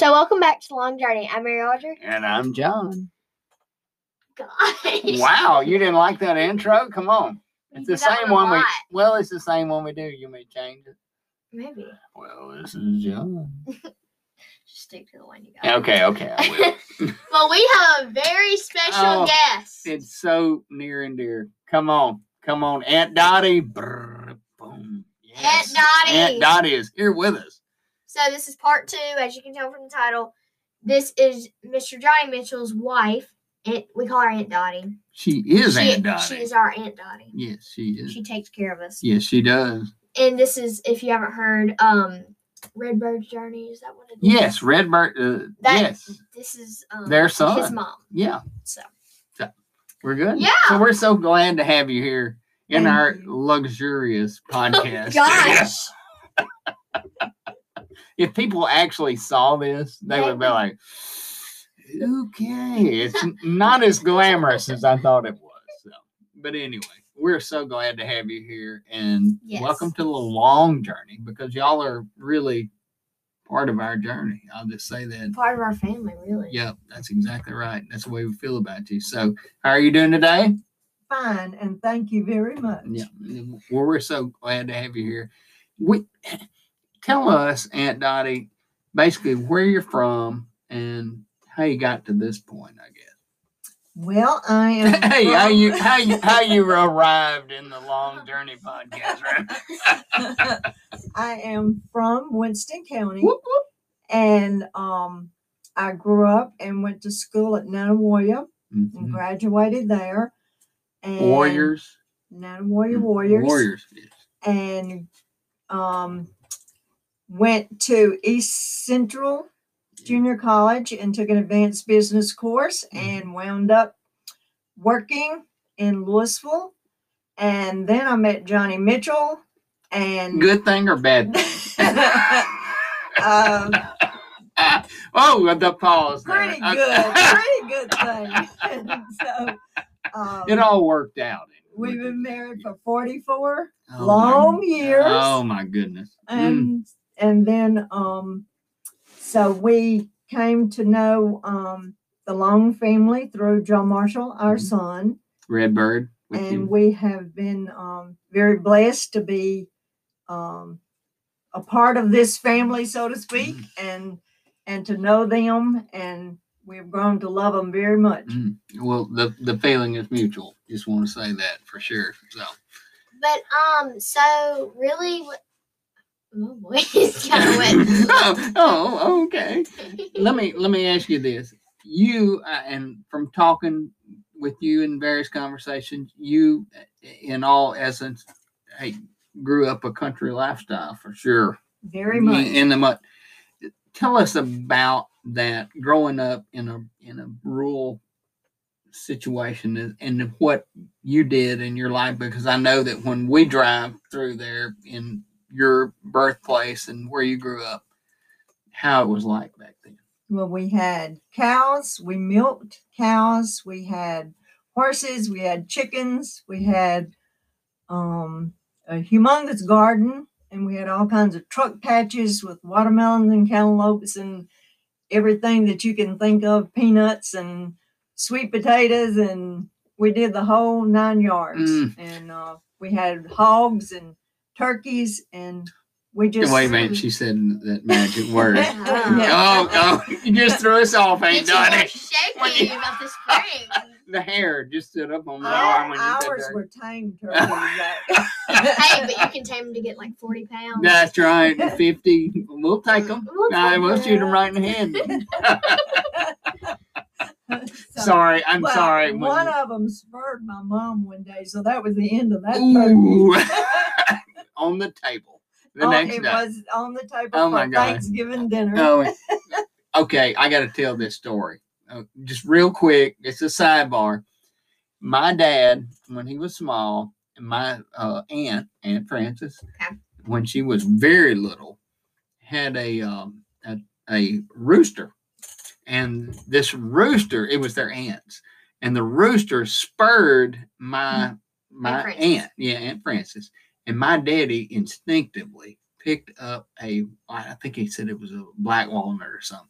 So welcome back to Long Journey. I'm Mary Audrey. And I'm John. Gosh. Wow, you didn't like that intro? Come on. It's the same one we well, it's the same one we do. You may change it. Maybe. Well, this is John. Just stick to the one you got. Okay, okay, I will. Well, we have a very special Oh, guest. it's so near and dear. Come on, come on, Aunt Dottie. Brr, boom. Yes. Dottie. Aunt Dottie is here with us. So this is part two, as you can tell from the title. This is Mr. Johnny Mitchell's wife. Aunt, we call her Aunt Dottie. She is she, Aunt Dottie. She is our Aunt Dottie. yes, she is. She takes care of us. yes, she does. And this is, if you haven't heard, um, Redbird's Journey. Is that what it is? Yes, Redbird. Uh, That- yes, This is um, Their his mom. yeah. So We're good. Yeah. So we're so glad to have you here in Thank our you. luxurious podcast. gosh. if people actually saw this, they would be like, "Okay, it's not as glamorous as I thought it was." So, but anyway, we're so glad to have you here, and Yes. welcome to the long journey because y'all are really part of our journey. I'll just say that. Part of our family, really. Yep, that's exactly right. That's the way we feel about you. So, how are you doing today? Fine, and thank you very much. Yeah, well, we're so glad to have you here. We tell us, Aunt Dottie, basically where you're from and how you got to this point. I guess. Well, I am. Hey, how you how you how you arrived in the Long Journey podcast, right? I am from Winston County, Whoop, whoop. and um, I grew up and went to school at Nanih Waiya and Mhm. graduated there. And Warriors, Nanih Waiya Warriors. Warriors. yes. And um, went to East Central Junior College and took an advanced business course Mhm. and wound up working in Louisville. And then I met Johnny Mitchell and Good thing or bad thing? um, oh, the pause. pretty good, pretty good thing. so um, it all worked out. we've been married for 44 Oh, my- long years. Oh my goodness. Mm. And and then um so we came to know um the long family through Joe Marshall, our Mhm. son, Redbird. With and you. we have been um very blessed to be um a part of this family, so to speak, Mhm. and and to know them, and we've grown to love them very much. Mm. Well, the the feeling is mutual. Just want to say that for sure. So But um, so really, what? Oh boy, it's kind of wet. oh, oh, okay. Let me let me ask you this: You uh, and from talking with you in various conversations, you, uh, in all essence, hey, grew up a country lifestyle for sure. Very much. in the mud. Tell us about that growing up in a in a rural situation and, and what you did in your life because I know that when we drive through there in your birthplace and where you grew up, how it was like back then. Well, we had cows, we milked cows, we had horses, we had chickens, we had um, a humongous garden, and we had all kinds of truck patches with watermelons and cantaloupes and everything that you can think of peanuts and sweet potatoes, and we did the whole nine yards. Mm. And uh, we had hogs and turkeys, and we just. Wait a minute, um, she said that magic word. Yeah. Oh. oh, oh, you just threw us off, ain't Get you done it. When shaky you- about the spring. The hair just stood up on my arm Our, when you said ours were tame turkeys. hey, but you can tame them to get like forty pounds. That's right. 50. We'll take them. We'll I take will shoot them them. right in the head. So- sorry. I'm well, sorry. One you- of them spurred my mom one day, so that was the end of that Ooh. turkey. On the table the Oh, next it day. was on the table Oh my for God. Thanksgiving dinner. Oh, okay. I got to tell this story. Uh, just real quick. It's a sidebar. My dad, when he was small, and my uh, aunt, Aunt Frances, Okay. when she was very little, had a um, a, a rooster, and this rooster, it was their aunt's, and the rooster spurred my my Frances. aunt, yeah, Aunt Frances, and my daddy instinctively picked up a, I think he said it was a black walnut or something,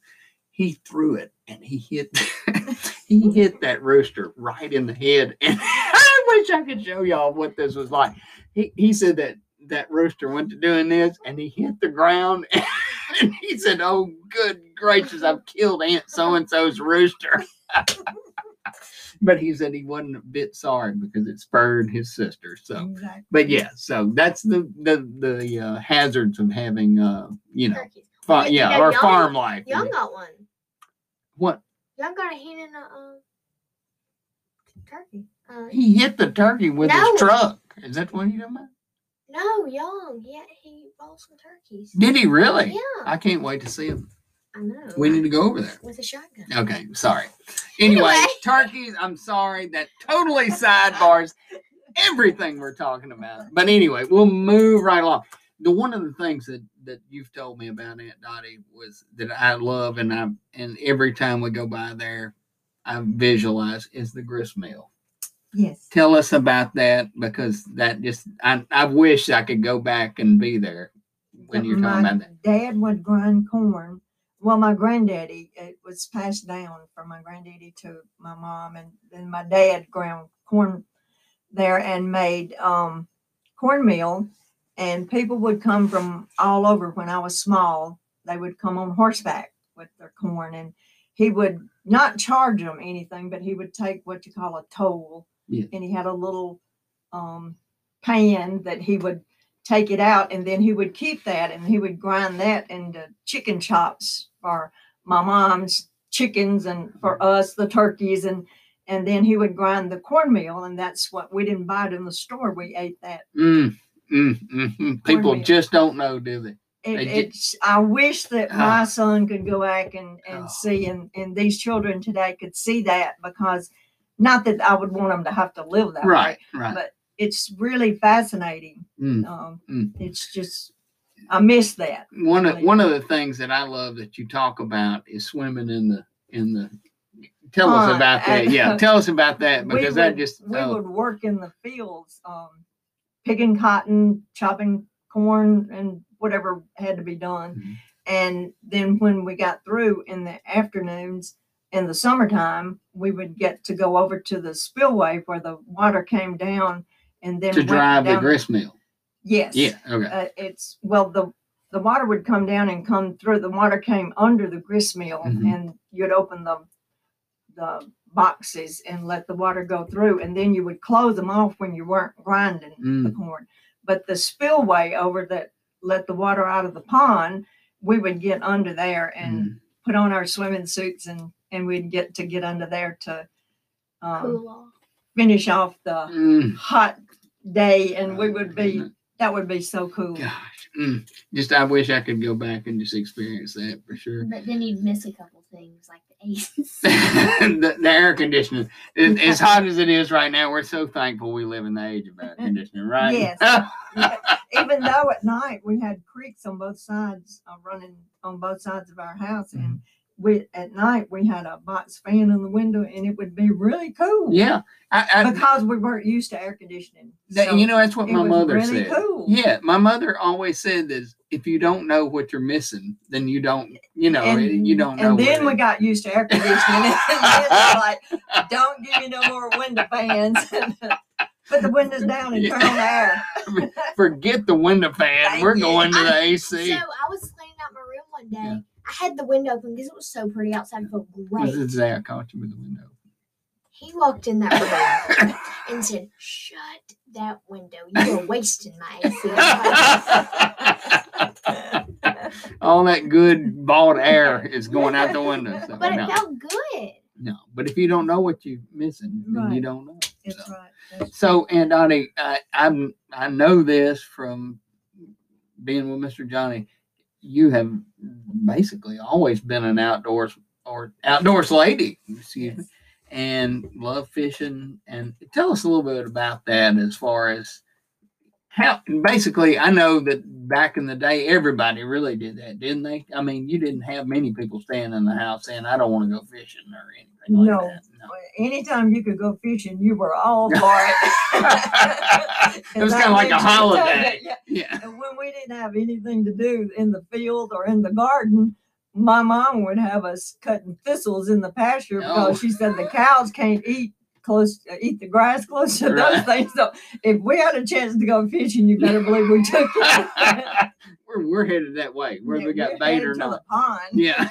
he threw it and he hit he hit that rooster right in the head. And I wish I could show y'all what this was like. He he said that that rooster went to doing this and he hit the ground and he said, "Oh, good gracious, I've killed Aunt So and So's rooster." but he said he wasn't a bit sorry because it spurred his sister. So, Exactly. but yeah, so that's the the the uh, hazards of having uh you know fa- yeah know, or Young- farm life. Young got one. What Young got a hen and a um, turkey. Uh, he hit the turkey with No. his truck. Is that what you talking about? no, Young. Yeah, he bought some turkeys. Did he really? Yeah, I can't wait to see him. I know. We need to go over there. with a shotgun. Okay, sorry. Anyway, Anyway. turkeys, I'm sorry. That totally sidebars everything we're talking about. But anyway, we'll move right along. The one of the things that that you've told me about Aunt Dottie was that I love and I and every time we go by there, I visualize is the grist mill. Yes. Tell us about that because that just I, I wish I could go back and be there when you're talking about that. dad would grind corn. Well, my granddaddy, it was passed down from my granddaddy to my mom, and then my dad ground corn there and made um, cornmeal. And people would come from all over when I was small. They would come on horseback with their corn, and he would not charge them anything, but he would take what you call a toll. Yeah. And he had a little um, pan that he would take it out and then he would keep that and he would grind that into chicken chops for my mom's chickens and for us the turkeys and and then he would grind the cornmeal and that's what we didn't buy it in the store we ate that Mm, mm, mm. People just don't know, do they? it, it's i wish that my Ah. son could go back and and Oh. see and and these children today could see that because not that i would want them to have to live that way Right, right. but it's really fascinating Mm. um Mm. it's just i miss that one of Really. one of the things that I love that you talk about is swimming in the in the. Tell us about that. and- Yeah, tell us about that because that just we oh, would work in the fields, um, picking cotton, chopping corn, and whatever had to be done. Mhm. And then when we got through in the afternoons in the summertime, we would get to go over to the spillway where the water came down, and then to went drive the down- grist mill. Yes. Yeah. Okay. Uh, it's well the the water would come down and come through. The water came under the grist mill, Mhm. and you'd open the the boxes and let the water go through, and then you would close them off when you weren't grinding the Mm. corn. But the spillway over that let the water out of the pond, we would get under there and Mm. put on our swimming suits, and and we'd get to get under there to um, Cool off. Finish off the Mm. hot day, and we Oh, would be that would be so cool. Gosh. Mm. Just I wish I could go back and just experience that for sure. But then you'd miss a couple things like the aces. the, the air conditioning. It, as hot as it is right now, we're so thankful we live in the age of air conditioning, right? Yes. even though at night we had creeks on both sides uh, running on both sides of our house Mm-hmm. and we at night we had a box fan in the window and it would be really cool yeah. I, I, because we weren't used to air conditioning that- So you know, that's what it my was mother really said. cool Yeah, my mother always said that if you don't know what you're missing, then you don't, you know, and, you don't know. and then we it- got used to air conditioning and then like don't give me no more window fans put the windows down and turn on the air forget the window fan. We're you. going to the So AC. So I was cleaning out my room one day. Yeah. I had the window open because it was so pretty outside. It felt Was great. it say I caught you with the window? He walked in that room and said, "Shut that window. You are wasting my AC." All that good bought air is going out the window. So but it no, felt good. no. But if you don't know what you're missing, then you don't know. that's So. right That's- So, and Donnie, I, I'm I know this from being with Mr. Johnny. You have basically always been an outdoors or outdoors lady, excuse me, yes. And love fishing. And tell us a little bit about that as far as how. Basically, I know that back in the day, everybody really did that, didn't they? I mean, you didn't have many people staying in the house saying, "I don't want to go fishing" or anything like No. that. No. anytime you could go fishing, you were all for it. It was kinda like a holiday. Yeah. Yeah. And when we didn't have anything to do in the field or in the garden, my mom would have us cutting thistles in the pasture because she said the cows can't eat close uh, eat the grass close to Right. those things. So if we had a chance to go fishing, you better believe we took it. we're, we're headed that way, whether we Yeah, got we're bait or not. Pond. Yeah.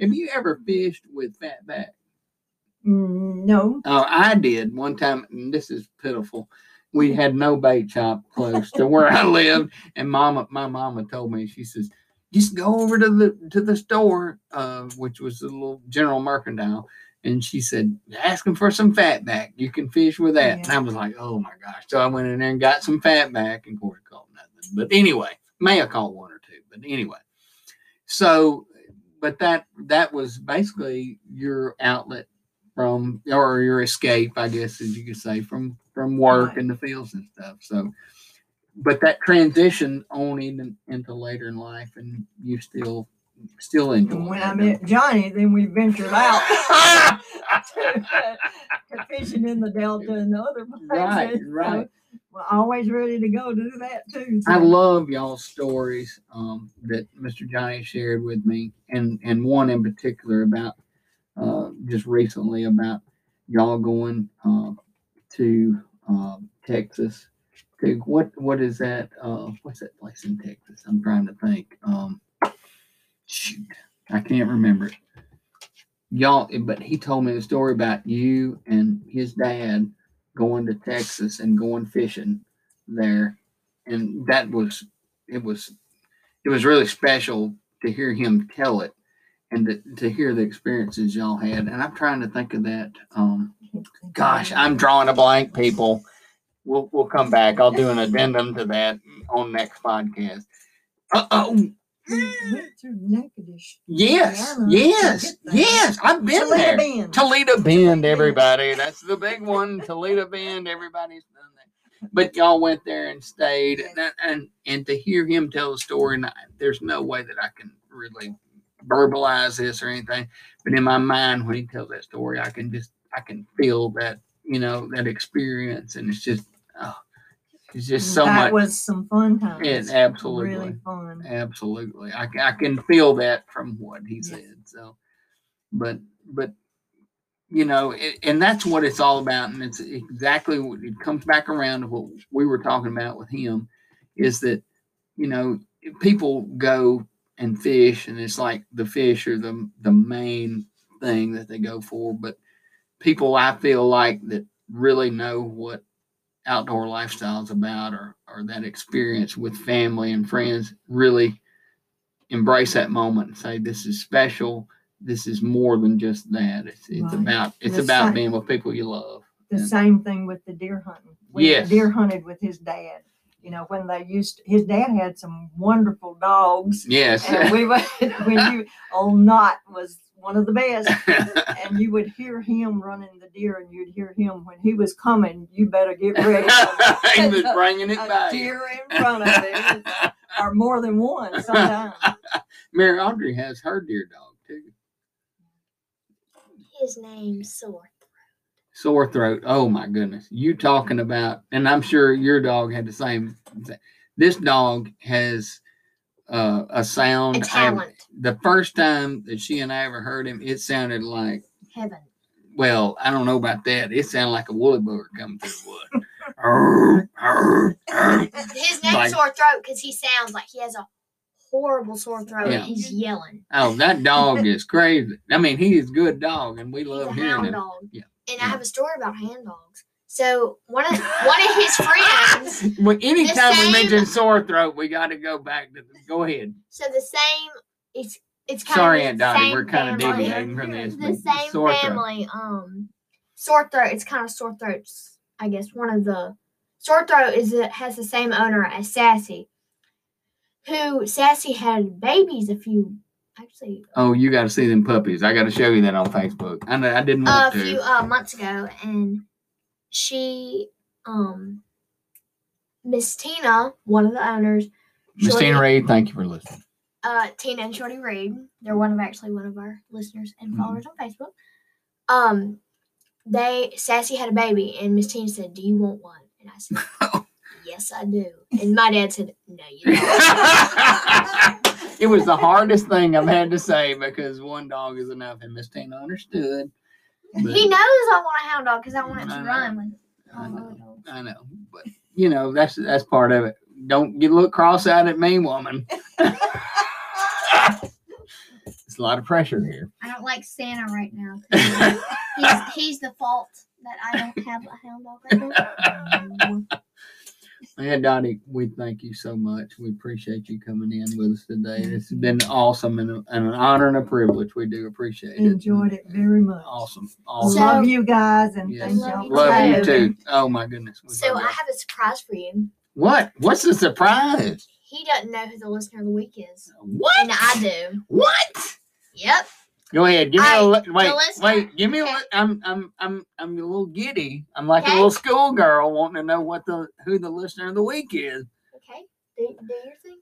Have you ever fished with fatback? Mm, no. Oh, I did one time, and this is pitiful. We had no bait shop close to where I lived, and mama, my mama told me, she says, just go over to the to the store, uh, which was a little general mercantile, and she said, ask them for some fatback. You can fish with that. And I was like, oh my gosh! So I went in there and got some fatback, and of course caught nothing. But anyway, may have caught one or two. But anyway, so but that that was basically your outlet from or your escape, I guess, as you could say, from from work Right. in the fields and stuff. So, but that transition on in, into later in life, and you still still enjoy. When I met Johnny, then we ventured out to fishing in the Delta and the other places. Right, So, right. we're always ready to go do that too. I love y'all's stories um, that Mr. Johnny shared with me, and and one in particular about uh, just recently about y'all going uh, to um, Texas. To what what is that? Uh, what's that place in Texas? I'm trying to think. Um, shoot, I can't remember it. Y'all, but he told me the story about you and his dad going to Texas and going fishing there and that was it was it was really special to hear him tell it and to, to hear the experiences y'all had and i'm trying to think of that um gosh i'm drawing a blank people we'll we'll come back i'll do an addendum to that on next podcast through Natchitoches. yes yes yes i've been Toledo there Bend. Toledo Bend, everybody. That's the big one. Toledo Bend, everybody's done that. But y'all went there and stayed, and and, and to hear him tell the story, and I, there's no way that I can really verbalize this or anything. But in my mind, when he tells that story, I can just I can feel that you know that experience, and it's just oh, it's just so that much. was some fun times. It absolutely Really fun. Absolutely. I, I can feel that from what he Yes. said. So, but, but, you know, it, and that's what it's all about. And it's exactly what it comes back around to what we were talking about with him is that, you know, people go and fish and it's like the fish are the, the main thing that they go for. But people I feel like that really know what outdoor lifestyle is about or, or that experience with family and friends really embrace that moment and say this is special this is more than just that it's, it's Right. about it's The about same- being with people you love The Yeah. same thing with the deer hunting. We Yes. deer hunted with his dad. You know, when they used to, his dad had some wonderful dogs. yes And we would when you old Knot was one of the best. And you would hear him running the deer, and you'd hear him when he was coming. You better get ready. he was bringing it a back deer in front of him, or more than one sometimes. mary audrey has her deer dog too His name's Sore. Throat. Sore throat oh my goodness you talking about and i'm sure your dog had the same this dog has uh, a sound A I- talent. the first time that she and I ever heard him, it sounded like, Heaven. well, I don't know about that. It sounded like a woolly bugger coming through the wood. Arr, arr, arr. His name's Like- Sore Throat because he sounds like he has a horrible sore throat Yeah. and he's yelling. oh, that dog is crazy. I mean, he is a good dog, and we He's a love hearing hound him. dog. Yeah. And Yeah. I have a story about hand dogs. So one of one of his friends Well, anytime we mention sore throat, we got to go back to. Go ahead. So the same, it's it's kind Sorry, of Aunt the Dottie, same we're kind of family. deviating from this. The same sore throat. family, um, sore throat. It's kind of sore throats. I guess one of the sore throat is it has the same owner as Sassy, who Sassy had babies a few, actually Oh, you got to see them puppies. I got to show you that on Facebook. I know I didn't a want to. few uh, months ago, and she, um, Miss Tina, one of the owners, Miss Tina Reed, thank you for listening. uh, Tina and Shorty Reed. They're one of actually one of our listeners and Mhm. followers on Facebook. Um, they Sassy had a baby, and Miss Tina said, "Do you want one?" And I said, "Yes, I do." And my dad said, "No, you don't." it was the hardest thing I've had to say because one dog is enough, and Miss Tina understood. He knows I want a hound dog because I want it to know. run with I know. I know, but you know that's that's part of it. Don't get look cross eyed at me, woman. it's a lot of pressure here. I don't like Santa right now. He's, he's the fault that I don't have a hound dog right now. Man, Dottie, we thank you so much. We appreciate you coming in with us today. It's been awesome and, a, and an honor and a privilege. We do appreciate it. Enjoyed it very much. Awesome. I Awesome. So- love you guys and Yes. thank Love y'all you for Love you too. Oh my goodness. We So I y'all. have a surprise for you. what? What's the surprise? He doesn't know who the listener of the week is, What? and I do. What? Yep. Go ahead. Give me a I- li- wait. listener- Wait. Give me a. okay. Li- I'm. I'm. I'm. I'm a little giddy. I'm like a little schoolgirl wanting to know what the who the listener of the week is. Okay. Do, do your thing.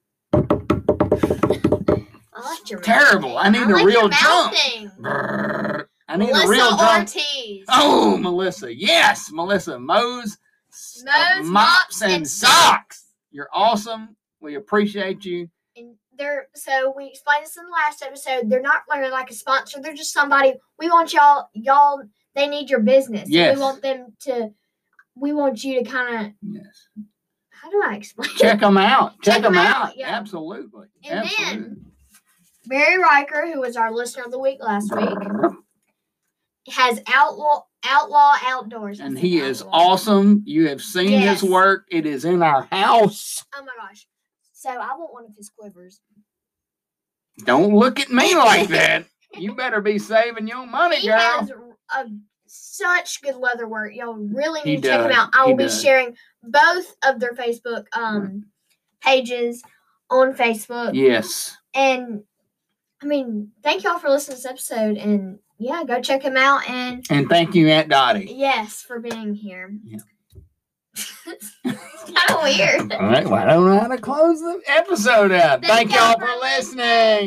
I like your Terrible. I need a like real your drum. I need Melissa a real drum. Ortiz. Oh, Melissa. Yes, Melissa. Mows, s- uh, mops, mops, and and socks. You're awesome. We appreciate you. They're so we explained this in the last episode. They're not really like a sponsor. They're just somebody we want y'all y'all. They need your business. Yes. We want them to. We want you to kind of. Yes. How do I explain? it? Check them out. Check, Check them 'em out. out, yeah. Absolutely. And Absolutely. then Barry Riker, who was our listener of the week last week, has outlaw outlaw outdoors. And he is awesome. You have seen Yes. his work. It is in our house. Oh my gosh! So I want one of his quivers. Don't look at me like that. You better be saving your money, he girl. has a, such good leather work. Y'all really He need to check him out. I He will be does. sharing both of their Facebook um pages on Facebook. Yes. And I mean, thank y'all for listening to this episode. And yeah, go check him out. And And thank you, Aunt Dottie. yes, for being here. Yeah. it's kind of weird. All right. Well, I don't know how to close the episode out. Thank y'all for listening.